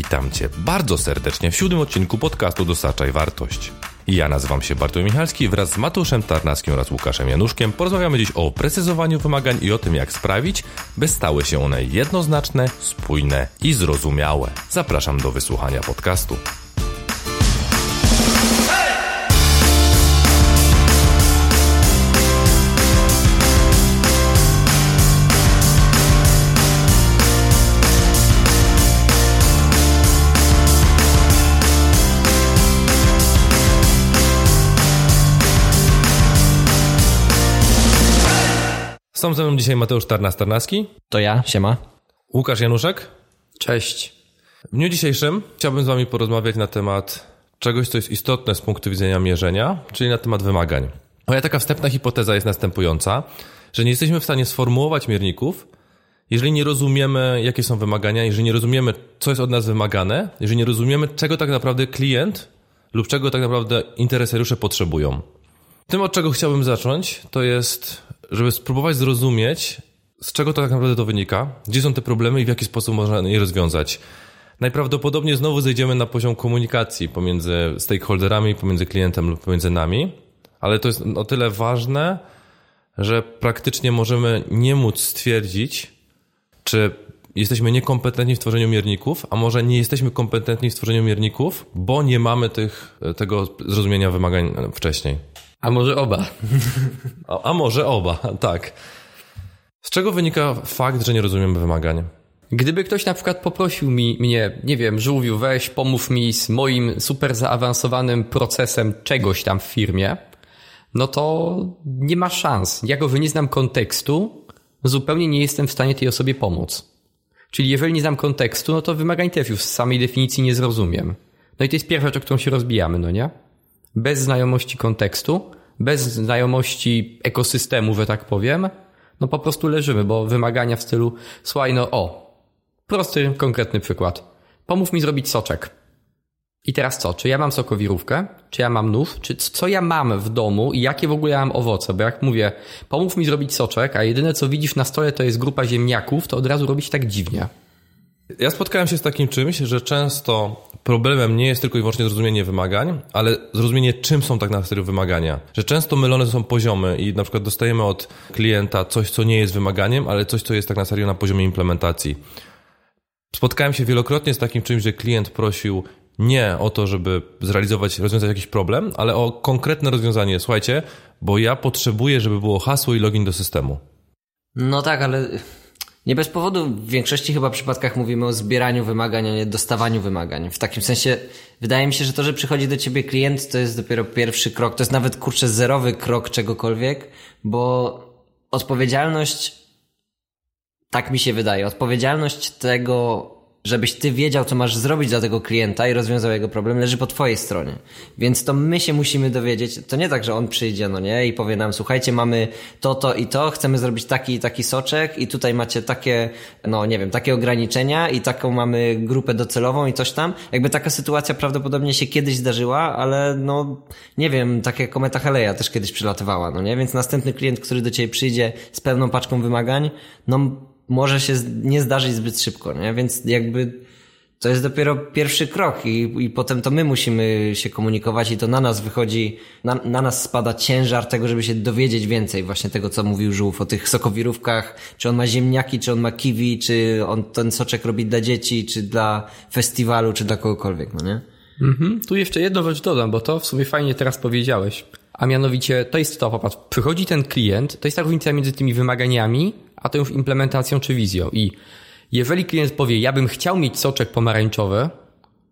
Witam Cię bardzo serdecznie w siódmym odcinku podcastu Dostarczaj Wartość. Ja nazywam się Bartłomiej Michalski wraz z Mateuszem Tarnackim oraz Łukaszem Januszkiem porozmawiamy dziś o precyzowaniu wymagań i o tym, jak sprawić, by stały się one jednoznaczne, spójne i zrozumiałe. Zapraszam do wysłuchania podcastu. Są ze mną dzisiaj Mateusz Tarnas-Tarnaski. To ja, siema. Łukasz Januszek. Cześć. W dniu dzisiejszym chciałbym z Wami porozmawiać na temat czegoś, co jest istotne z punktu widzenia mierzenia, czyli na temat wymagań. Moja taka wstępna hipoteza jest następująca, że nie jesteśmy w stanie sformułować mierników, jeżeli nie rozumiemy, jakie są wymagania, jeżeli nie rozumiemy, co jest od nas wymagane, jeżeli nie rozumiemy, czego tak naprawdę klient lub czego tak naprawdę interesariusze potrzebują. Tym, od czego chciałbym zacząć, to jest żeby spróbować zrozumieć, z czego to tak naprawdę to wynika, gdzie są te problemy i w jaki sposób można je rozwiązać. Najprawdopodobniej znowu zejdziemy na poziom komunikacji pomiędzy stakeholderami, pomiędzy klientem lub pomiędzy nami, ale to jest o tyle ważne, że praktycznie możemy nie móc stwierdzić, czy jesteśmy niekompetentni w tworzeniu mierników, a może nie jesteśmy kompetentni w tworzeniu mierników, bo nie mamy tych, tego zrozumienia wymagań wcześniej. A może oba? A, a może oba, tak. Z czego wynika fakt, że nie rozumiemy wymagań? Gdyby ktoś na przykład poprosił mi, mnie, nie wiem, żółwiu, weź, pomów mi z moim super zaawansowanym procesem czegoś tam w firmie, no to nie ma szans. Ja go nie znam kontekstu, zupełnie nie jestem w stanie tej osobie pomóc. Czyli jeżeli nie znam kontekstu, no to wymagań też już z samej definicji nie zrozumiem. No i to jest pierwsza rzecz, o którą się rozbijamy, no nie? Bez znajomości kontekstu, bez znajomości ekosystemu, że tak powiem, no po prostu leżymy, bo wymagania w stylu, słuchaj, no o, prosty, konkretny przykład. Pomów mi zrobić soczek. I teraz co? Czy ja mam sokowirówkę? Czy ja mam nóż? Czy co ja mam w domu i jakie w ogóle ja mam owoce? Bo jak mówię, pomów mi zrobić soczek, a jedyne co widzisz na stole to jest grupa ziemniaków, to od razu robić tak dziwnie. Ja spotkałem się z takim czymś, że często problemem nie jest tylko i wyłącznie zrozumienie wymagań, ale zrozumienie, czym są tak na serio wymagania. Że często mylone są poziomy i na przykład dostajemy od klienta coś, co nie jest wymaganiem, ale coś, co jest tak na serio na poziomie implementacji. Spotkałem się wielokrotnie z takim czymś, że klient prosił nie o to, żeby zrealizować, rozwiązać jakiś problem, ale o konkretne rozwiązanie. Słuchajcie, bo ja potrzebuję, żeby było hasło i login do systemu. No tak, ale nie bez powodu w większości chyba przypadkach mówimy o zbieraniu wymagań, a nie dostawaniu wymagań. W takim sensie wydaje mi się, że to, że przychodzi do ciebie klient, to jest dopiero pierwszy krok. To jest nawet kurczę zerowy krok czegokolwiek, bo odpowiedzialność, tak mi się wydaje, odpowiedzialność tego, żebyś ty wiedział, co masz zrobić dla tego klienta i rozwiązał jego problem, leży po twojej stronie. Więc to my się musimy dowiedzieć. To nie tak, że on przyjdzie, no nie, i powie nam, słuchajcie, mamy to, to i to, chcemy zrobić taki i taki soczek i tutaj macie takie, no nie wiem, takie ograniczenia i taką mamy grupę docelową i coś tam. Jakby taka sytuacja prawdopodobnie się kiedyś zdarzyła, ale no, nie wiem, tak jak kometa Haleja też kiedyś przylatywała, no nie? Więc następny klient, który do ciebie przyjdzie z pewną paczką wymagań, no może się nie zdarzyć zbyt szybko, nie? Więc jakby to jest dopiero pierwszy krok i, i potem to my musimy się komunikować i to na nas wychodzi, na, na nas spada ciężar tego, żeby się dowiedzieć więcej właśnie tego, co mówił Żółw o tych sokowirówkach, czy on ma ziemniaki, czy on ma kiwi, czy on ten soczek robi dla dzieci, czy dla festiwalu, czy dla kogokolwiek, no nie? Mhm. Tu jeszcze jedną rzecz dodam, bo to w sumie fajnie teraz powiedziałeś. A mianowicie to jest to, popatrz, przychodzi ten klient, to jest ta różnica między tymi wymaganiami, a to już implementacją czy wizją. I jeżeli klient powie, ja bym chciał mieć soczek pomarańczowy,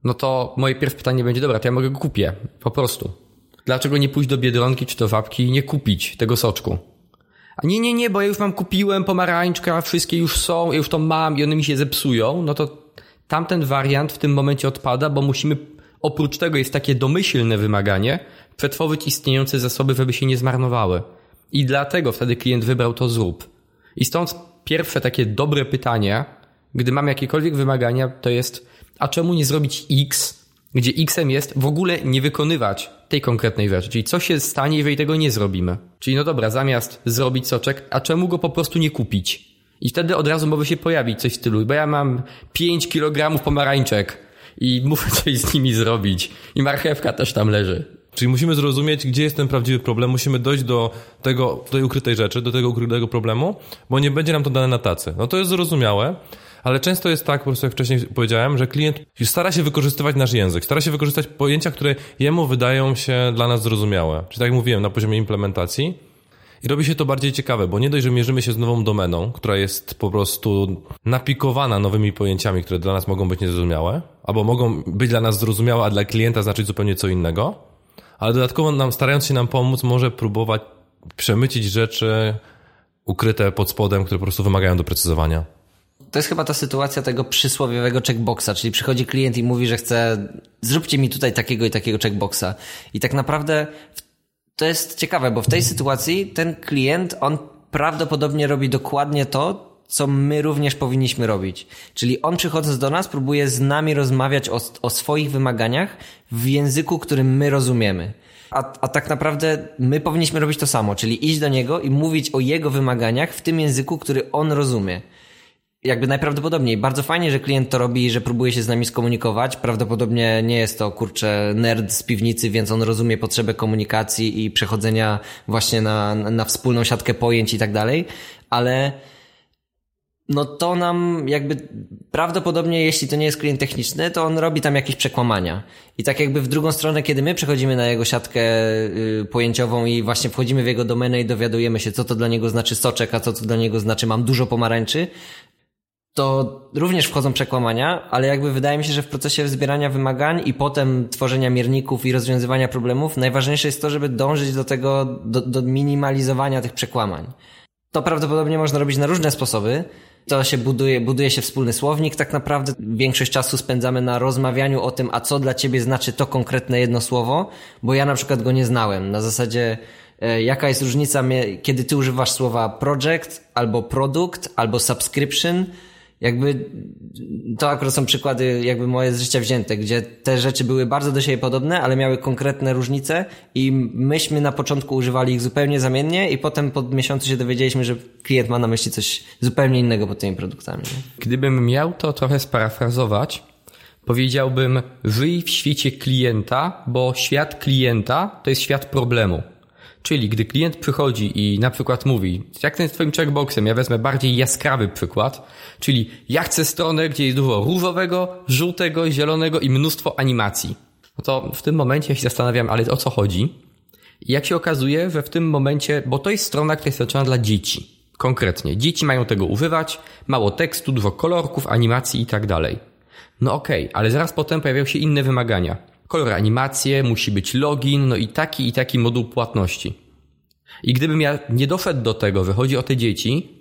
no to moje pierwsze pytanie będzie, dobra, to ja mogę go kupię, po prostu. Dlaczego nie pójść do Biedronki czy do Wapki i nie kupić tego soczku? A nie, nie, nie, bo ja już mam kupiłem pomarańczka, wszystkie już są, ja już to mam i one mi się zepsują, no to tamten wariant w tym momencie odpada, bo musimy, oprócz tego jest takie domyślne wymaganie, przetworzyć istniejące zasoby, żeby się nie zmarnowały. I dlatego wtedy klient wybrał to zrób. I stąd pierwsze takie dobre pytanie, gdy mam jakiekolwiek wymagania, to jest, a czemu nie zrobić X, gdzie Xem jest w ogóle nie wykonywać tej konkretnej rzeczy. Czyli co się stanie, jeżeli tego nie zrobimy. Czyli no dobra, zamiast zrobić soczek, a czemu go po prostu nie kupić? I wtedy od razu może się pojawić coś w stylu, bo ja mam 5 kg pomarańczek i muszę coś z nimi zrobić. I marchewka też tam leży. Czyli musimy zrozumieć, gdzie jest ten prawdziwy problem, musimy dojść do tego, tej ukrytej rzeczy, do tego ukrytego problemu, bo nie będzie nam to dane na tacy. No to jest zrozumiałe, ale często jest tak, po prostu jak wcześniej powiedziałem, że klient stara się wykorzystywać nasz język, stara się wykorzystać pojęcia, które jemu wydają się dla nas zrozumiałe. Czyli tak jak mówiłem, na poziomie implementacji. I robi się to bardziej ciekawe, bo nie dość, że mierzymy się z nową domeną, która jest po prostu napikowana nowymi pojęciami, które dla nas mogą być niezrozumiałe, albo mogą być dla nas zrozumiałe, a dla klienta znaczyć zupełnie co innego, ale dodatkowo nam, starając się nam pomóc, może próbować przemycić rzeczy ukryte pod spodem, które po prostu wymagają doprecyzowania. To jest chyba ta sytuacja tego przysłowiowego checkboxa, czyli przychodzi klient i mówi, że chce, zróbcie mi tutaj takiego i takiego checkboxa. I tak naprawdę to jest ciekawe, bo w tej sytuacji ten klient, on prawdopodobnie robi dokładnie to, co my również powinniśmy robić. Czyli on przychodząc do nas próbuje z nami rozmawiać o, o swoich wymaganiach w języku, którym my rozumiemy. A, a tak naprawdę my powinniśmy robić to samo, czyli iść do niego i mówić o jego wymaganiach w tym języku, który on rozumie jakby najprawdopodobniej bardzo fajnie, że klient to robi, że próbuje się z nami skomunikować. Prawdopodobnie nie jest to kurczę nerd z piwnicy, więc on rozumie potrzebę komunikacji i przechodzenia właśnie na, na wspólną siatkę pojęć i tak dalej, ale no to nam jakby prawdopodobnie, jeśli to nie jest klient techniczny, to on robi tam jakieś przekłamania. I tak jakby w drugą stronę, kiedy my przechodzimy na jego siatkę y, pojęciową i właśnie wchodzimy w jego domenę i dowiadujemy się, co to dla niego znaczy soczek, a co to dla niego znaczy mam dużo pomarańczy, to również wchodzą przekłamania, ale jakby wydaje mi się, że w procesie zbierania wymagań i potem tworzenia mierników i rozwiązywania problemów najważniejsze jest to, żeby dążyć do tego, do, do minimalizowania tych przekłamań. To prawdopodobnie można robić na różne sposoby. To się buduje, buduje się wspólny słownik. Tak naprawdę większość czasu spędzamy na rozmawianiu o tym, a co dla ciebie znaczy to konkretne jedno słowo, bo ja na przykład go nie znałem. Na zasadzie, e, jaka jest różnica, kiedy ty używasz słowa project, albo produkt, albo subscription, jakby to akurat są przykłady jakby moje z życia wzięte, gdzie te rzeczy były bardzo do siebie podobne, ale miały konkretne różnice i myśmy na początku używali ich zupełnie zamiennie i potem po miesiącu się dowiedzieliśmy, że klient ma na myśli coś zupełnie innego pod tymi produktami. Gdybym miał to trochę sparafrazować, powiedziałbym żyj w świecie klienta, bo świat klienta to jest świat problemu. Czyli gdy klient przychodzi i na przykład mówi, jak ten z twoim checkboxem, ja wezmę bardziej jaskrawy przykład, czyli ja chcę stronę, gdzie jest dużo różowego, żółtego, zielonego i mnóstwo animacji. No to w tym momencie się zastanawiam, ale o co chodzi? I jak się okazuje, że w tym momencie, bo to jest strona, która jest stworzona dla dzieci. Konkretnie. Dzieci mają tego używać, mało tekstu, dużo kolorków, animacji i tak dalej. No okej, okay, ale zaraz potem pojawiają się inne wymagania kolor animacje, musi być login, no i taki i taki moduł płatności. I gdybym ja nie doszedł do tego, że chodzi o te dzieci,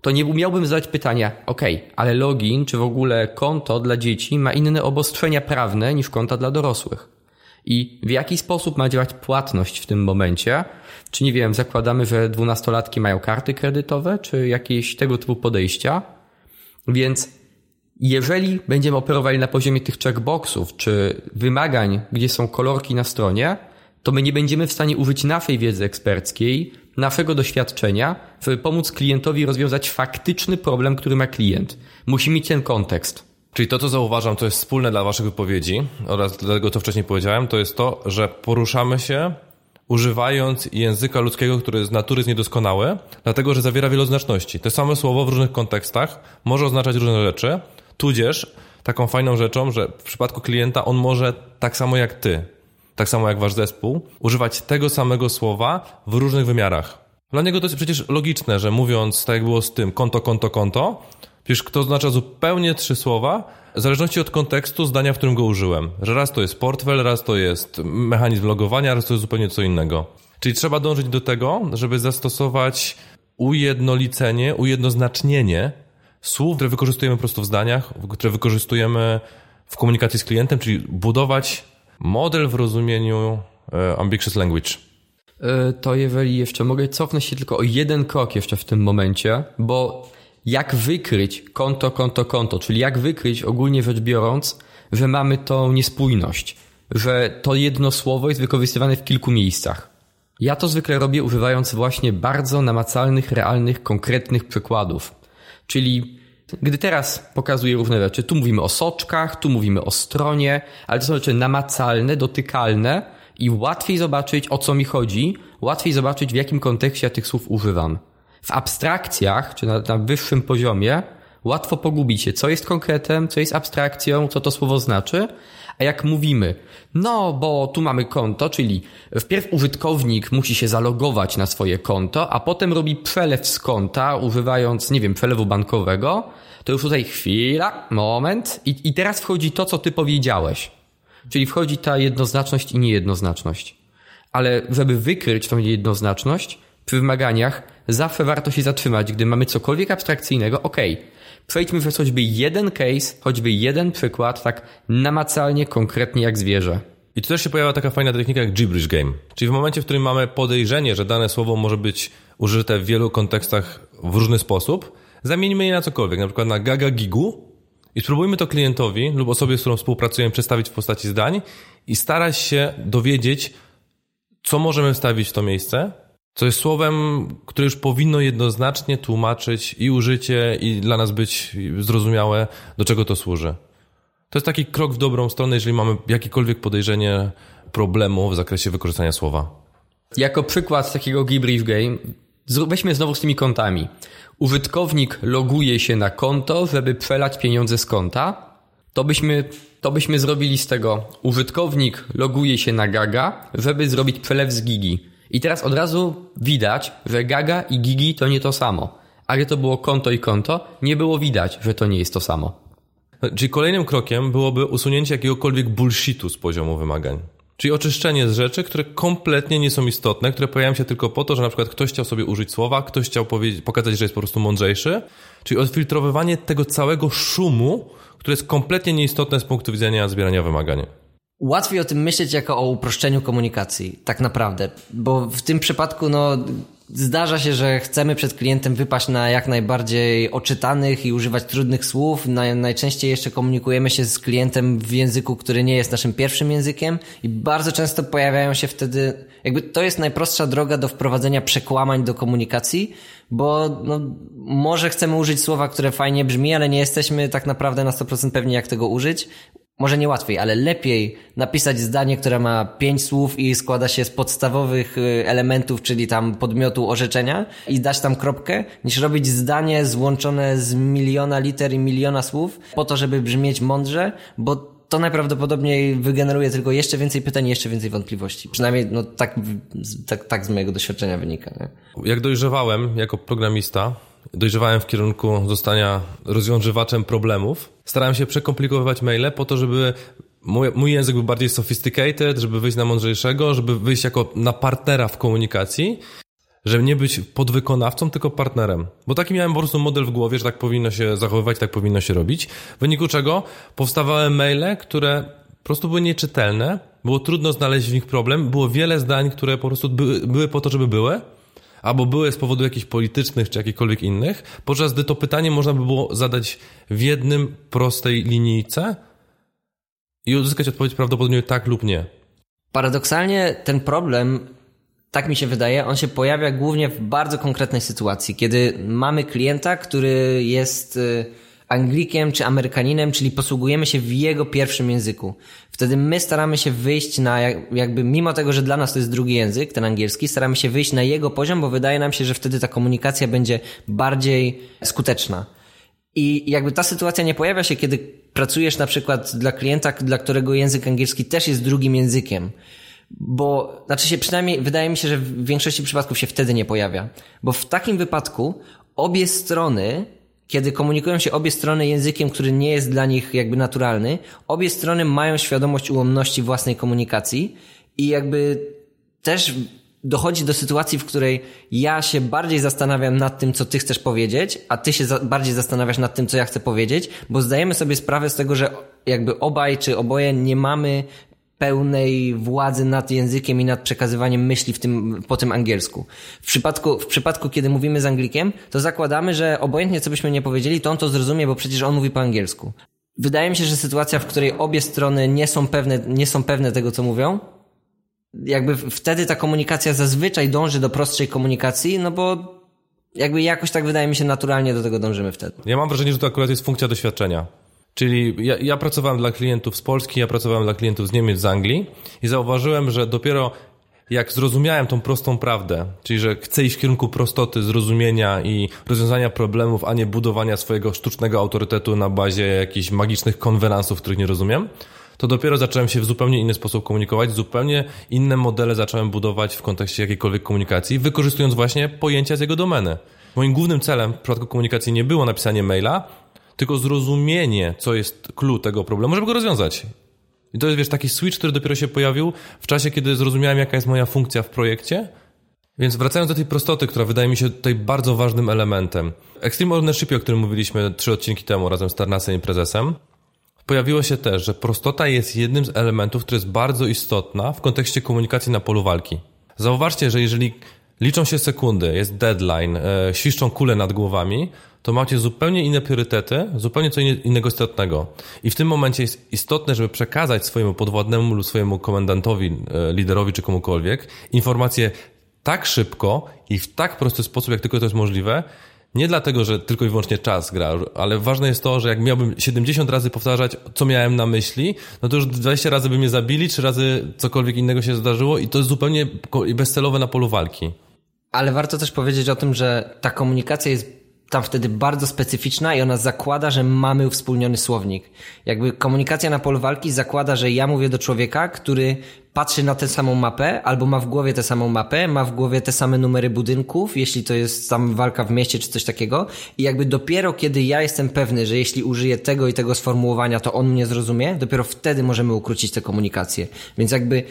to nie umiałbym zadać pytania, ok, ale login czy w ogóle konto dla dzieci ma inne obostrzenia prawne niż konta dla dorosłych. I w jaki sposób ma działać płatność w tym momencie? Czy nie wiem, zakładamy, że dwunastolatki mają karty kredytowe, czy jakieś tego typu podejścia? Więc jeżeli będziemy operowali na poziomie tych checkboxów czy wymagań, gdzie są kolorki na stronie, to my nie będziemy w stanie użyć naszej wiedzy eksperckiej, naszego doświadczenia, żeby pomóc klientowi rozwiązać faktyczny problem, który ma klient. Musi mieć ten kontekst. Czyli to, co zauważam, to jest wspólne dla Waszych wypowiedzi oraz dlatego, co wcześniej powiedziałem, to jest to, że poruszamy się używając języka ludzkiego, który z natury jest niedoskonały, dlatego, że zawiera wieloznaczności. To samo słowo w różnych kontekstach może oznaczać różne rzeczy, Tudzież taką fajną rzeczą, że w przypadku klienta on może tak samo jak ty, tak samo jak wasz zespół, używać tego samego słowa w różnych wymiarach. Dla niego to jest przecież logiczne, że mówiąc tak jak było z tym konto, konto, konto, przecież to oznacza zupełnie trzy słowa, w zależności od kontekstu zdania, w którym go użyłem. Że raz to jest portfel, raz to jest mechanizm logowania, raz to jest zupełnie co innego. Czyli trzeba dążyć do tego, żeby zastosować ujednolicenie, ujednoznacznienie słów, które wykorzystujemy po prostu w zdaniach, które wykorzystujemy w komunikacji z klientem, czyli budować model w rozumieniu e, ambiguous language. E, to jeżeli jeszcze mogę cofnąć się tylko o jeden krok jeszcze w tym momencie, bo jak wykryć konto, konto, konto, czyli jak wykryć ogólnie rzecz biorąc, że mamy tą niespójność, że to jedno słowo jest wykorzystywane w kilku miejscach. Ja to zwykle robię używając właśnie bardzo namacalnych, realnych, konkretnych przykładów. Czyli Gdy teraz pokazuję różne rzeczy, tu mówimy o soczkach, tu mówimy o stronie, ale to są rzeczy namacalne, dotykalne i łatwiej zobaczyć o co mi chodzi, łatwiej zobaczyć w jakim kontekście ja tych słów używam. W abstrakcjach, czy na, na wyższym poziomie, łatwo pogubić się, co jest konkretem, co jest abstrakcją, co to słowo znaczy, a jak mówimy, no bo tu mamy konto, czyli wpierw użytkownik musi się zalogować na swoje konto, a potem robi przelew z konta, używając, nie wiem, przelewu bankowego, to już tutaj chwila, moment i, i teraz wchodzi to, co ty powiedziałeś. Czyli wchodzi ta jednoznaczność i niejednoznaczność. Ale żeby wykryć tą niejednoznaczność, przy wymaganiach zawsze warto się zatrzymać, gdy mamy cokolwiek abstrakcyjnego, okay, Przejdźmy przez choćby jeden case, choćby jeden przykład, tak namacalnie, konkretnie jak zwierzę. I tu też się pojawia taka fajna technika jak gibberish game. Czyli w momencie, w którym mamy podejrzenie, że dane słowo może być użyte w wielu kontekstach w różny sposób, zamieńmy je na cokolwiek, na przykład na gaga gigu i spróbujmy to klientowi lub osobie, z którą współpracujemy, przedstawić w postaci zdań i starać się dowiedzieć, co możemy wstawić w to miejsce, co jest słowem, które już powinno jednoznacznie tłumaczyć i użycie, i dla nas być zrozumiałe, do czego to służy. To jest taki krok w dobrą stronę, jeżeli mamy jakiekolwiek podejrzenie problemu w zakresie wykorzystania słowa. Jako przykład takiego gibberish game, weźmy znowu z tymi kontami. Użytkownik loguje się na konto, żeby przelać pieniądze z konta. To byśmy, to byśmy zrobili z tego. Użytkownik loguje się na Gaga, żeby zrobić przelew z Gigi. I teraz od razu widać, że Gaga i Gigi to nie to samo. Ale to było konto i konto, nie było widać, że to nie jest to samo. Czyli kolejnym krokiem byłoby usunięcie jakiegokolwiek bullshitu z poziomu wymagań. Czyli oczyszczenie z rzeczy, które kompletnie nie są istotne, które pojawiają się tylko po to, że na przykład ktoś chciał sobie użyć słowa, ktoś chciał pokazać, że jest po prostu mądrzejszy. Czyli odfiltrowywanie tego całego szumu, który jest kompletnie nieistotne z punktu widzenia zbierania wymagań. Łatwiej o tym myśleć jako o uproszczeniu komunikacji, tak naprawdę, bo w tym przypadku no, zdarza się, że chcemy przed klientem wypaść na jak najbardziej oczytanych i używać trudnych słów. najczęściej jeszcze komunikujemy się z klientem w języku, który nie jest naszym pierwszym językiem i bardzo często pojawiają się wtedy, jakby to jest najprostsza droga do wprowadzenia przekłamań do komunikacji, bo no, może chcemy użyć słowa, które fajnie brzmi, ale nie jesteśmy tak naprawdę na 100% pewni, jak tego użyć może nie łatwiej, ale lepiej napisać zdanie, które ma pięć słów i składa się z podstawowych y, elementów, czyli tam podmiotu orzeczenia i dać tam kropkę, niż robić zdanie złączone z miliona liter i miliona słów po to, żeby brzmieć mądrze, bo to najprawdopodobniej wygeneruje tylko jeszcze więcej pytań, jeszcze więcej wątpliwości. Przynajmniej no, tak, tak, tak z mojego doświadczenia wynika. Nie? Jak dojrzewałem jako programista, dojrzewałem w kierunku zostania rozwiązywaczem problemów. Starałem się przekomplikowywać maile po to, żeby mój, mój język był bardziej sophisticated, żeby wyjść na mądrzejszego, żeby wyjść jako na partnera w komunikacji, żeby nie być podwykonawcą, tylko partnerem. Bo taki miałem po prostu model w głowie, że tak powinno się zachowywać, tak powinno się robić. W wyniku czego powstawały maile, które po prostu były nieczytelne, było trudno znaleźć w nich problem, było wiele zdań, które po prostu były, były po to, żeby były, albo były z powodu jakichś politycznych czy jakichkolwiek innych, podczas gdy to pytanie można by było zadać w jednym prostej linijce i uzyskać odpowiedź prawdopodobnie tak lub nie. Paradoksalnie ten problem, tak mi się wydaje, on się pojawia głównie w bardzo konkretnej sytuacji, kiedy mamy klienta, który jest y, Anglikiem czy Amerykaninem, czyli posługujemy się w jego pierwszym języku. Wtedy my staramy się wyjść na, jakby mimo tego, że dla nas to jest drugi język, ten angielski, staramy się wyjść na jego poziom, bo wydaje nam się, że wtedy ta komunikacja będzie bardziej skuteczna. I jakby ta sytuacja nie pojawia się, kiedy pracujesz na przykład dla klienta, dla którego język angielski też jest drugim językiem. Bo, znaczy się przynajmniej, wydaje mi się, że w większości przypadków się wtedy nie pojawia. Bo w takim wypadku obie strony kiedy komunikują się obie strony językiem, który nie jest dla nich jakby naturalny, obie strony mają świadomość ułomności własnej komunikacji i jakby też dochodzi do sytuacji, w której ja się bardziej zastanawiam nad tym, co ty chcesz powiedzieć, a ty się za bardziej zastanawiasz nad tym, co ja chcę powiedzieć, bo zdajemy sobie sprawę z tego, że jakby obaj czy oboje nie mamy pełnej władzy nad językiem i nad przekazywaniem myśli w tym, po tym angielsku. W przypadku, w przypadku, kiedy mówimy z Anglikiem, to zakładamy, że obojętnie co byśmy nie powiedzieli, to on to zrozumie, bo przecież on mówi po angielsku. Wydaje mi się, że sytuacja, w której obie strony nie są pewne, nie są pewne tego, co mówią, jakby wtedy ta komunikacja zazwyczaj dąży do prostszej komunikacji, no bo jakby jakoś tak wydaje mi się naturalnie do tego dążymy wtedy. Ja mam wrażenie, że to akurat jest funkcja doświadczenia. Czyli ja, ja pracowałem dla klientów z Polski, ja pracowałem dla klientów z Niemiec, z Anglii i zauważyłem, że dopiero jak zrozumiałem tą prostą prawdę, czyli że chcę iść w kierunku prostoty, zrozumienia i rozwiązania problemów, a nie budowania swojego sztucznego autorytetu na bazie jakichś magicznych konwenansów, których nie rozumiem, to dopiero zacząłem się w zupełnie inny sposób komunikować, zupełnie inne modele zacząłem budować w kontekście jakiejkolwiek komunikacji, wykorzystując właśnie pojęcia z jego domeny. Moim głównym celem w przypadku komunikacji nie było napisanie maila, tylko zrozumienie, co jest clue tego problemu, żeby go rozwiązać. I to jest, wiesz, taki switch, który dopiero się pojawił w czasie, kiedy zrozumiałem, jaka jest moja funkcja w projekcie. Więc wracając do tej prostoty, która wydaje mi się tutaj bardzo ważnym elementem. Extreme Ownershipie, o którym mówiliśmy trzy odcinki temu razem z Tarnasem i prezesem, pojawiło się też, że prostota jest jednym z elementów, który jest bardzo istotna w kontekście komunikacji na polu walki. Zauważcie, że jeżeli liczą się sekundy, jest deadline, e, świszczą kule nad głowami, to macie zupełnie inne priorytety, zupełnie co innego istotnego. I w tym momencie jest istotne, żeby przekazać swojemu podwładnemu lub swojemu komendantowi, e, liderowi czy komukolwiek informację tak szybko i w tak prosty sposób, jak tylko to jest możliwe, nie dlatego, że tylko i wyłącznie czas gra, ale ważne jest to, że jak miałbym 70 razy powtarzać, co miałem na myśli, no to już 20 razy by mnie zabili, 3 razy cokolwiek innego się zdarzyło i to jest zupełnie bezcelowe na polu walki. Ale warto też powiedzieć o tym, że ta komunikacja jest tam wtedy bardzo specyficzna i ona zakłada, że mamy wspólniony słownik. Jakby komunikacja na polu walki zakłada, że ja mówię do człowieka, który patrzy na tę samą mapę, albo ma w głowie tę samą mapę, ma w głowie te same numery budynków, jeśli to jest tam walka w mieście czy coś takiego. I jakby dopiero kiedy ja jestem pewny, że jeśli użyję tego i tego sformułowania, to on mnie zrozumie, dopiero wtedy możemy ukrócić tę komunikację. Więc jakby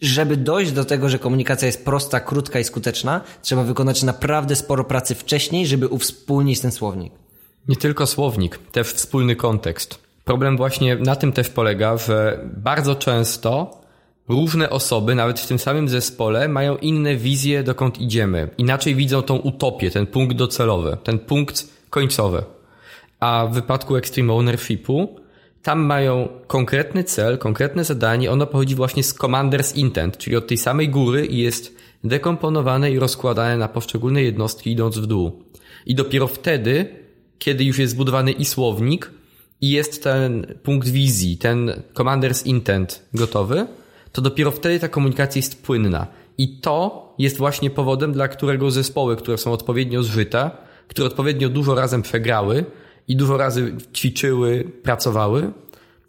żeby dojść do tego, że komunikacja jest prosta, krótka i skuteczna, trzeba wykonać naprawdę sporo pracy wcześniej, żeby uwspólnić ten słownik. Nie tylko słownik, też wspólny kontekst. Problem właśnie na tym też polega, że bardzo często różne osoby, nawet w tym samym zespole, mają inne wizje, dokąd idziemy. Inaczej widzą tą utopię, ten punkt docelowy, ten punkt końcowy. A w wypadku Extreme Ownershipu tam mają konkretny cel, konkretne zadanie, ono pochodzi właśnie z Commander's Intent, czyli od tej samej góry i jest dekomponowane i rozkładane na poszczególne jednostki idąc w dół. I dopiero wtedy, kiedy już jest zbudowany i słownik, i jest ten punkt wizji, ten Commander's Intent gotowy, to dopiero wtedy ta komunikacja jest płynna. I to jest właśnie powodem, dla którego zespoły, które są odpowiednio zżyte, które odpowiednio dużo razem przegrały, i dużo razy ćwiczyły, pracowały,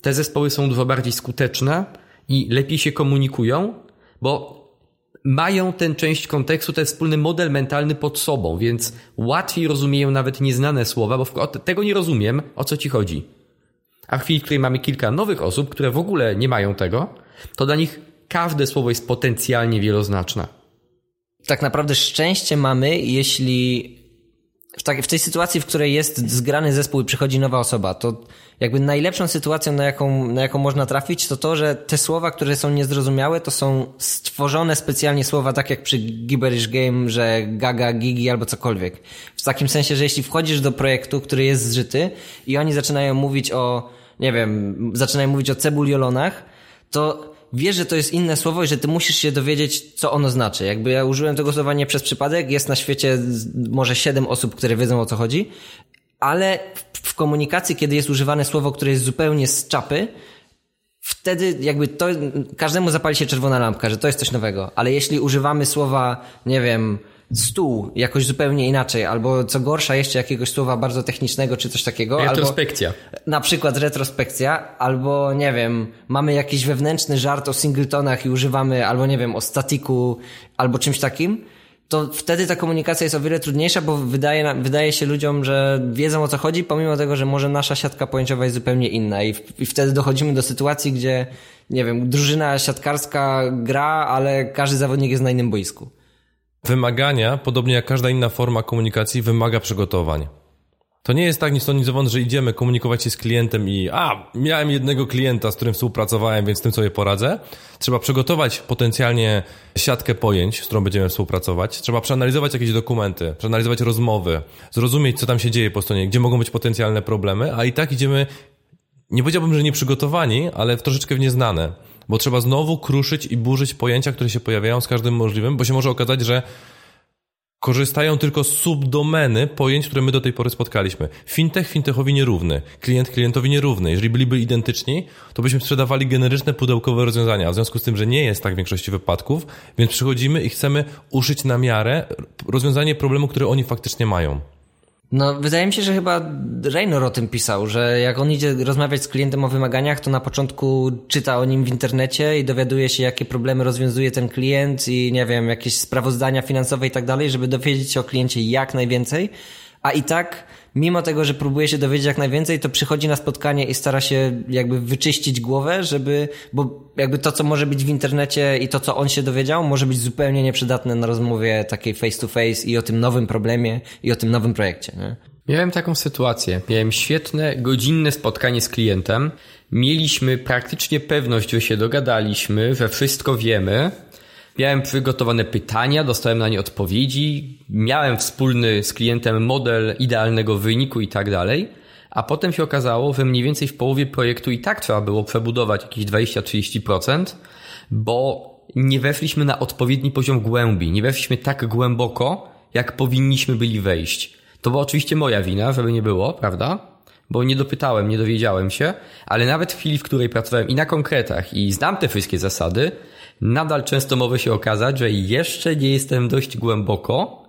te zespoły są dużo bardziej skuteczne i lepiej się komunikują, bo mają tę część kontekstu, ten wspólny model mentalny pod sobą, więc łatwiej rozumieją nawet nieznane słowa, bo tego nie rozumiem, o co ci chodzi. A w chwili, w której mamy kilka nowych osób, które w ogóle nie mają tego, to dla nich każde słowo jest potencjalnie wieloznaczne. Tak naprawdę szczęście mamy, jeśli w, tak, w tej sytuacji, w której jest zgrany zespół i przychodzi nowa osoba, to jakby najlepszą sytuacją, na jaką, na jaką można trafić, to to, że te słowa, które są niezrozumiałe, to są stworzone specjalnie słowa, tak jak przy Gibberish Game, że gaga, gigi albo cokolwiek. W takim sensie, że jeśli wchodzisz do projektu, który jest zżyty i oni zaczynają mówić o, nie wiem, zaczynają mówić o cebuliolonach, to wiesz, że to jest inne słowo i że ty musisz się dowiedzieć, co ono znaczy. Jakby ja użyłem tego słowa nie przez przypadek, jest na świecie może siedem osób, które wiedzą o co chodzi, ale w komunikacji, kiedy jest używane słowo, które jest zupełnie z czapy, wtedy jakby to, każdemu zapali się czerwona lampka, że to jest coś nowego. Ale jeśli używamy słowa, nie wiem, stół jakoś zupełnie inaczej, albo co gorsza jeszcze jakiegoś słowa bardzo technicznego, czy coś takiego. Retrospekcja. Albo, na przykład retrospekcja, albo nie wiem, mamy jakiś wewnętrzny żart o singletonach i używamy, albo nie wiem, o statiku, albo czymś takim, to wtedy ta komunikacja jest o wiele trudniejsza, bo wydaje, wydaje się ludziom, że wiedzą o co chodzi, pomimo tego, że może nasza siatka pojęciowa jest zupełnie inna i, w, i wtedy dochodzimy do sytuacji, gdzie, nie wiem, drużyna siatkarska gra, ale każdy zawodnik jest na innym boisku. Wymagania, podobnie jak każda inna forma komunikacji, wymaga przygotowań. To nie jest tak nic to że idziemy komunikować się z klientem i a, miałem jednego klienta, z którym współpracowałem, więc tym sobie poradzę. Trzeba przygotować potencjalnie siatkę pojęć, z którą będziemy współpracować. Trzeba przeanalizować jakieś dokumenty, przeanalizować rozmowy, zrozumieć, co tam się dzieje po stronie, gdzie mogą być potencjalne problemy, a i tak idziemy, nie powiedziałbym, że nieprzygotowani, ale w troszeczkę w nieznane bo trzeba znowu kruszyć i burzyć pojęcia, które się pojawiają z każdym możliwym, bo się może okazać, że korzystają tylko subdomeny pojęć, które my do tej pory spotkaliśmy. Fintech fintechowi nierówny, klient klientowi nierówny. Jeżeli byliby identyczni, to byśmy sprzedawali generyczne pudełkowe rozwiązania. W związku z tym, że nie jest tak w większości wypadków, więc przychodzimy i chcemy uszyć na miarę rozwiązanie problemu, który oni faktycznie mają. No, wydaje mi się, że chyba Raynor o tym pisał, że jak on idzie rozmawiać z klientem o wymaganiach, to na początku czyta o nim w internecie i dowiaduje się, jakie problemy rozwiązuje ten klient i nie wiem, jakieś sprawozdania finansowe i tak dalej, żeby dowiedzieć się o kliencie jak najwięcej, a i tak mimo tego, że próbuje się dowiedzieć jak najwięcej, to przychodzi na spotkanie i stara się jakby wyczyścić głowę, żeby, bo jakby to, co może być w internecie i to, co on się dowiedział, może być zupełnie nieprzydatne na rozmowie takiej face to face i o tym nowym problemie i o tym nowym projekcie. Nie? Miałem taką sytuację. Miałem świetne, godzinne spotkanie z klientem. Mieliśmy praktycznie pewność, że się dogadaliśmy, że wszystko wiemy. Miałem przygotowane pytania, dostałem na nie odpowiedzi, miałem wspólny z klientem model idealnego wyniku i tak dalej. A potem się okazało, że mniej więcej w połowie projektu i tak trzeba było przebudować jakieś 20-30%, bo nie weszliśmy na odpowiedni poziom głębi, nie weszliśmy tak głęboko, jak powinniśmy byli wejść. To była oczywiście moja wina, żeby nie było, prawda? Bo nie dopytałem, nie dowiedziałem się, ale nawet w chwili, w której pracowałem i na konkretach i znam te wszystkie zasady, nadal często może się okazać, że jeszcze nie jestem dość głęboko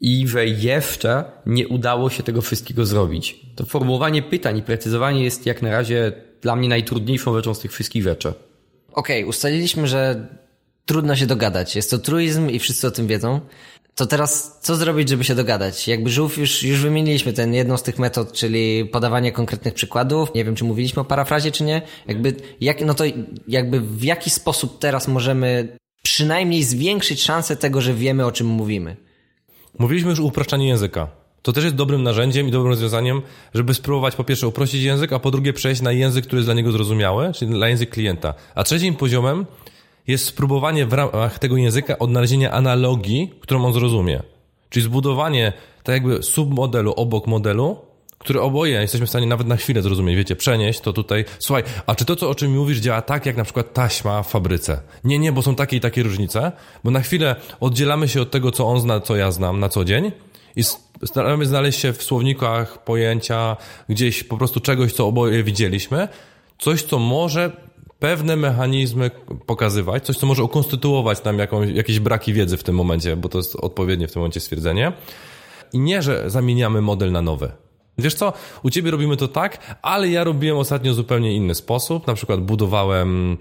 i że jeszcze nie udało się tego wszystkiego zrobić. To formułowanie pytań i precyzowanie jest jak na razie dla mnie najtrudniejszą rzeczą z tych wszystkich rzeczy. Okej, okay, ustaliliśmy, że trudno się dogadać. Jest to truizm i wszyscy o tym wiedzą. To teraz co zrobić, żeby się dogadać? Jakby żółw już, już wymieniliśmy ten jedną z tych metod, czyli podawanie konkretnych przykładów. Nie wiem, czy mówiliśmy o parafrazie, czy nie. Jakby, jak, no to jakby w jaki sposób teraz możemy przynajmniej zwiększyć szansę tego, że wiemy, o czym mówimy? Mówiliśmy już o upraszczaniu języka. To też jest dobrym narzędziem i dobrym rozwiązaniem, żeby spróbować po pierwsze uprościć język, a po drugie przejść na język, który jest dla niego zrozumiały, czyli na język klienta. A trzecim poziomem jest spróbowanie w ramach tego języka odnalezienia analogii, którą on zrozumie. Czyli zbudowanie tak jakby submodelu obok modelu, który oboje jesteśmy w stanie nawet na chwilę zrozumieć, wiecie, przenieść to tutaj. Słuchaj, a czy to, co o czym mówisz, działa tak, jak na przykład taśma w fabryce? Nie, nie, bo są takie i takie różnice, bo na chwilę oddzielamy się od tego, co on zna, co ja znam na co dzień i staramy znaleźć się w słownikach pojęcia, gdzieś po prostu czegoś, co oboje widzieliśmy, coś, co może pewne mechanizmy pokazywać, coś, co może ukonstytuować nam jakąś, jakieś braki wiedzy w tym momencie, bo to jest odpowiednie w tym momencie stwierdzenie. I nie, że zamieniamy model na nowy. Wiesz co, u ciebie robimy to tak, ale ja robiłem ostatnio zupełnie inny sposób. Na przykład budowałem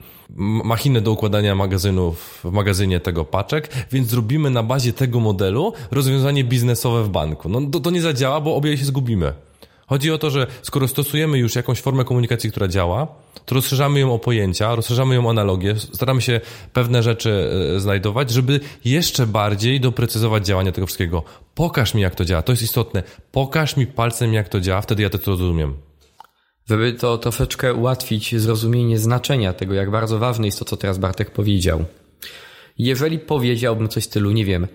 machinę do układania magazynów w magazynie tego paczek, więc zrobimy na bazie tego modelu rozwiązanie biznesowe w banku. No to, to nie zadziała, bo obie się zgubimy. Chodzi o to, że skoro stosujemy już jakąś formę komunikacji, która działa, to rozszerzamy ją o pojęcia, rozszerzamy ją o analogię, staramy się pewne rzeczy e, znajdować, żeby jeszcze bardziej doprecyzować działanie tego wszystkiego. Pokaż mi, jak to działa. To jest istotne. Pokaż mi palcem, jak to działa, wtedy ja to zrozumiem. Żeby to troszeczkę ułatwić zrozumienie znaczenia tego, jak bardzo ważne jest to, co teraz Bartek powiedział. Jeżeli powiedziałbym coś w stylu, nie wiem,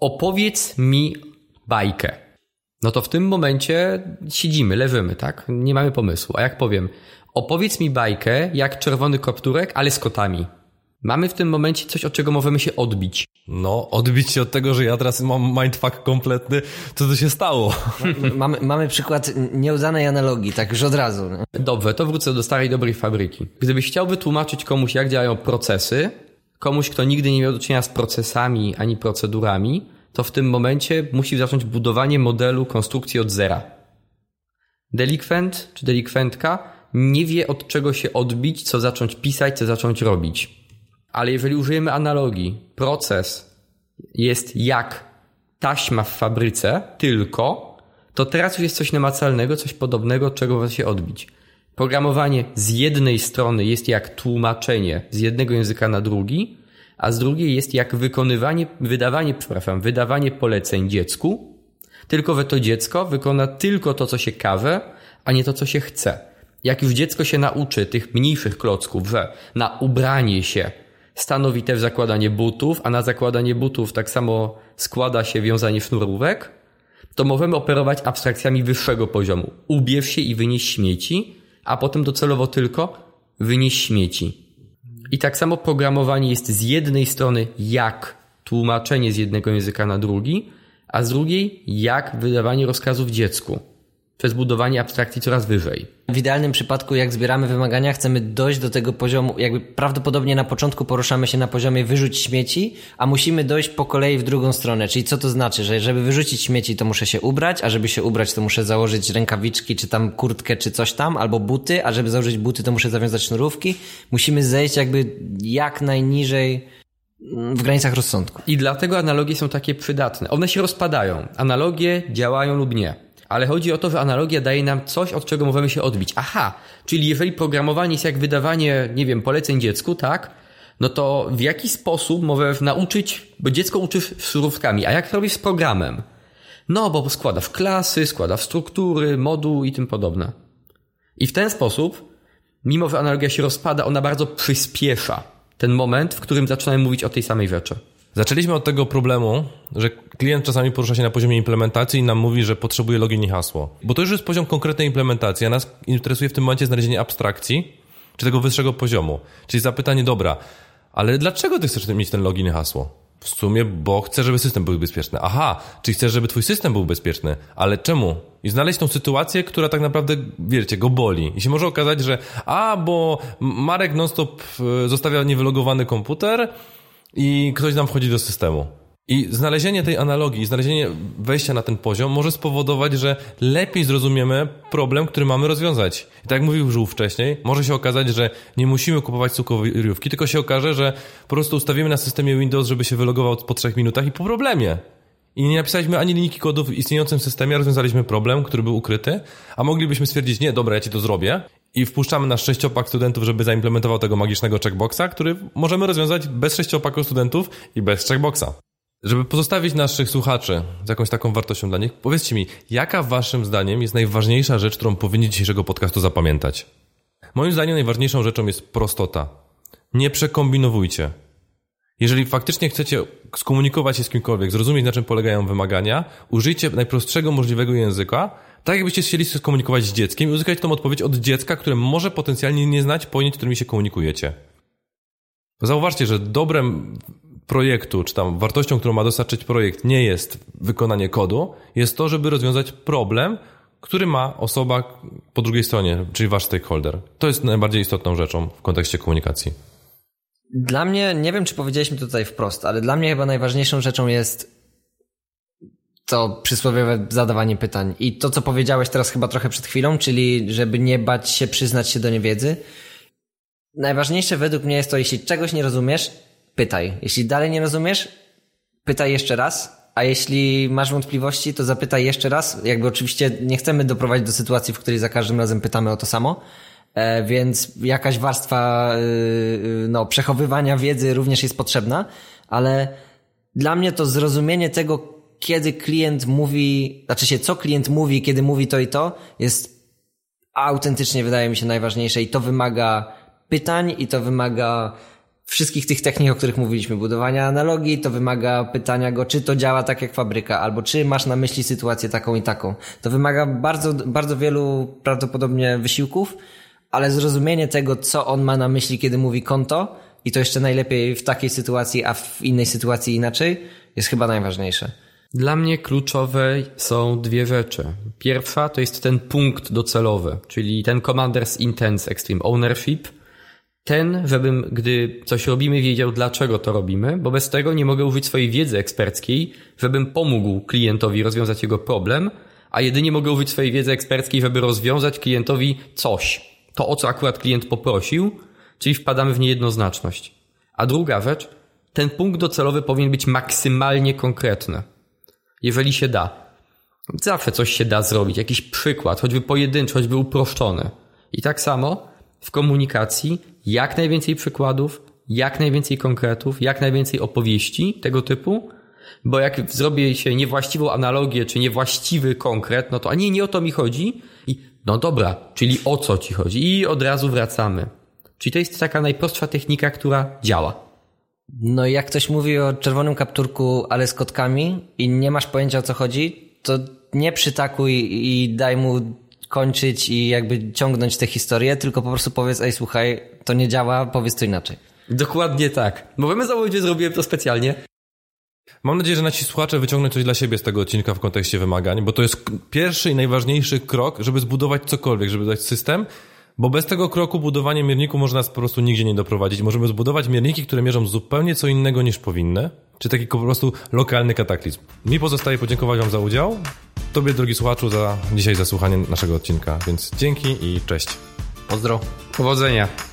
opowiedz mi bajkę no to w tym momencie siedzimy, leżymy, tak? Nie mamy pomysłu. A jak powiem, opowiedz mi bajkę jak czerwony kopturek, ale z kotami. Mamy w tym momencie coś, od czego możemy się odbić. No, odbić się od tego, że ja teraz mam mindfuck kompletny. Co to się stało? mamy, mamy przykład nieudanej analogii, tak już od razu. Nie? Dobrze, to wrócę do starej, dobrej fabryki. Gdybyś chciał wytłumaczyć komuś, jak działają procesy, komuś, kto nigdy nie miał do czynienia z procesami ani procedurami, to w tym momencie musi zacząć budowanie modelu konstrukcji od zera. Delikwent czy delikwentka nie wie od czego się odbić, co zacząć pisać, co zacząć robić. Ale jeżeli użyjemy analogii, proces jest jak taśma w fabryce, tylko, to teraz już jest coś namacalnego, coś podobnego, od czego się odbić. Programowanie z jednej strony jest jak tłumaczenie z jednego języka na drugi, a z drugiej jest jak wykonywanie, wydawanie, przepraszam, wydawanie poleceń dziecku, tylko że to dziecko wykona tylko to, co się każe, a nie to, co się chce. Jak już dziecko się nauczy tych mniejszych klocków, że na ubranie się stanowi też zakładanie butów, a na zakładanie butów tak samo składa się wiązanie sznurówek, to możemy operować abstrakcjami wyższego poziomu. Ubierz się i wynieś śmieci, a potem docelowo tylko wynieś śmieci. I tak samo programowanie jest z jednej strony jak tłumaczenie z jednego języka na drugi, a z drugiej jak wydawanie rozkazów dziecku przez budowanie abstrakcji coraz wyżej. W idealnym przypadku, jak zbieramy wymagania, chcemy dojść do tego poziomu, jakby prawdopodobnie na początku poruszamy się na poziomie wyrzuć śmieci, a musimy dojść po kolei w drugą stronę. Czyli co to znaczy, że żeby wyrzucić śmieci, to muszę się ubrać, a żeby się ubrać, to muszę założyć rękawiczki, czy tam kurtkę, czy coś tam, albo buty, a żeby założyć buty, to muszę zawiązać sznurówki. Musimy zejść jakby jak najniżej mm, w granicach rozsądku. I dlatego analogie są takie przydatne. One się rozpadają. Analogie działają lub nie ale chodzi o to, że analogia daje nam coś, od czego możemy się odbić. Aha, czyli jeżeli programowanie jest jak wydawanie, nie wiem, poleceń dziecku, tak? No to w jaki sposób możesz nauczyć, bo dziecko uczysz surówkami, a jak robisz z programem? No, bo składa w klasy, składa w struktury, moduł i tym podobne. I w ten sposób, mimo że analogia się rozpada, ona bardzo przyspiesza ten moment, w którym zaczynamy mówić o tej samej rzeczy. Zaczęliśmy od tego problemu, że klient czasami porusza się na poziomie implementacji i nam mówi, że potrzebuje login i hasło. Bo to już jest poziom konkretnej implementacji, a nas interesuje w tym momencie znalezienie abstrakcji, czy tego wyższego poziomu. Czyli zapytanie, dobra, ale dlaczego ty chcesz mieć ten login i hasło? W sumie, bo chcę, żeby system był bezpieczny. Aha, czyli chcesz, żeby twój system był bezpieczny, ale czemu? I znaleźć tą sytuację, która tak naprawdę, wiecie, go boli. I się może okazać, że a, bo Marek non-stop e, zostawia niewylogowany komputer, i ktoś nam wchodzi do systemu. I znalezienie tej analogii, znalezienie wejścia na ten poziom może spowodować, że lepiej zrozumiemy problem, który mamy rozwiązać. I tak jak mówił Żół wcześniej, może się okazać, że nie musimy kupować cukrowirówki, tylko się okaże, że po prostu ustawimy na systemie Windows, żeby się wylogował po trzech minutach i po problemie. I nie napisaliśmy ani linijki kodów w istniejącym systemie, rozwiązaliśmy problem, który był ukryty, a moglibyśmy stwierdzić, nie, dobra, ja ci to zrobię i wpuszczamy nasz sześciopak studentów, żeby zaimplementował tego magicznego checkboxa, który możemy rozwiązać bez sześciopaku studentów i bez checkboxa. Żeby pozostawić naszych słuchaczy z jakąś taką wartością dla nich, powiedzcie mi, jaka waszym zdaniem jest najważniejsza rzecz, którą powinni dzisiejszego podcastu zapamiętać? Moim zdaniem najważniejszą rzeczą jest prostota. Nie przekombinowujcie. Jeżeli faktycznie chcecie skomunikować się z kimkolwiek, zrozumieć na czym polegają wymagania, użyjcie najprostszego możliwego języka, tak jakbyście chcieli się skomunikować z dzieckiem i uzyskać tą odpowiedź od dziecka, które może potencjalnie nie znać pojęć, którymi się komunikujecie. Zauważcie, że dobrem projektu, czy tam wartością, którą ma dostarczyć projekt, nie jest wykonanie kodu, jest to, żeby rozwiązać problem, który ma osoba po drugiej stronie, czyli wasz stakeholder. To jest najbardziej istotną rzeczą w kontekście komunikacji. Dla mnie, nie wiem czy powiedzieliśmy tutaj wprost, ale dla mnie chyba najważniejszą rzeczą jest to przysłowiowe zadawanie pytań. I to, co powiedziałeś teraz chyba trochę przed chwilą, czyli żeby nie bać się przyznać się do niewiedzy. Najważniejsze według mnie jest to, jeśli czegoś nie rozumiesz, pytaj. Jeśli dalej nie rozumiesz, pytaj jeszcze raz. A jeśli masz wątpliwości, to zapytaj jeszcze raz. Jakby oczywiście nie chcemy doprowadzić do sytuacji, w której za każdym razem pytamy o to samo. E, więc jakaś warstwa y, y, no, przechowywania wiedzy również jest potrzebna, ale dla mnie to zrozumienie tego, kiedy klient mówi, znaczy się, co klient mówi, kiedy mówi to i to, jest autentycznie, wydaje mi się, najważniejsze i to wymaga pytań i to wymaga wszystkich tych technik, o których mówiliśmy, budowania analogii, to wymaga pytania go, czy to działa tak jak fabryka, albo czy masz na myśli sytuację taką i taką. To wymaga bardzo, bardzo wielu prawdopodobnie wysiłków, ale zrozumienie tego, co on ma na myśli, kiedy mówi konto, i to jeszcze najlepiej w takiej sytuacji, a w innej sytuacji inaczej, jest chyba najważniejsze. Dla mnie kluczowe są dwie rzeczy. Pierwsza to jest ten punkt docelowy, czyli ten Commander's Intense Extreme Ownership. Ten, żebym, gdy coś robimy, wiedział dlaczego to robimy, bo bez tego nie mogę użyć swojej wiedzy eksperckiej, żebym pomógł klientowi rozwiązać jego problem, a jedynie mogę użyć swojej wiedzy eksperckiej, żeby rozwiązać klientowi coś. To, o co akurat klient poprosił, czyli wpadamy w niejednoznaczność. A druga rzecz, ten punkt docelowy powinien być maksymalnie konkretny jeżeli się da. Zawsze coś się da zrobić, jakiś przykład, choćby pojedynczy, choćby uproszczony. I tak samo w komunikacji jak najwięcej przykładów, jak najwięcej konkretów, jak najwięcej opowieści tego typu, bo jak zrobię się niewłaściwą analogię, czy niewłaściwy konkret, no to a nie, nie o to mi chodzi. No dobra, czyli o co ci chodzi? I od razu wracamy. Czyli to jest taka najprostsza technika, która działa. No jak ktoś mówi o czerwonym kapturku, ale z kotkami i nie masz pojęcia o co chodzi, to nie przytakuj i daj mu kończyć i jakby ciągnąć tę historię, tylko po prostu powiedz, ej słuchaj, to nie działa, powiedz to inaczej. Dokładnie tak. Możemy założyć, że zrobiłem to specjalnie. Mam nadzieję, że nasi słuchacze wyciągną coś dla siebie z tego odcinka w kontekście wymagań, bo to jest pierwszy i najważniejszy krok, żeby zbudować cokolwiek, żeby dać system, bo bez tego kroku budowanie mierniku może nas po prostu nigdzie nie doprowadzić. Możemy zbudować mierniki, które mierzą zupełnie co innego niż powinny, czy taki po prostu lokalny kataklizm. Mi pozostaje podziękować Wam za udział, Tobie, drogi słuchaczu, za dzisiaj za słuchanie naszego odcinka, więc dzięki i cześć. Pozdro. Powodzenia.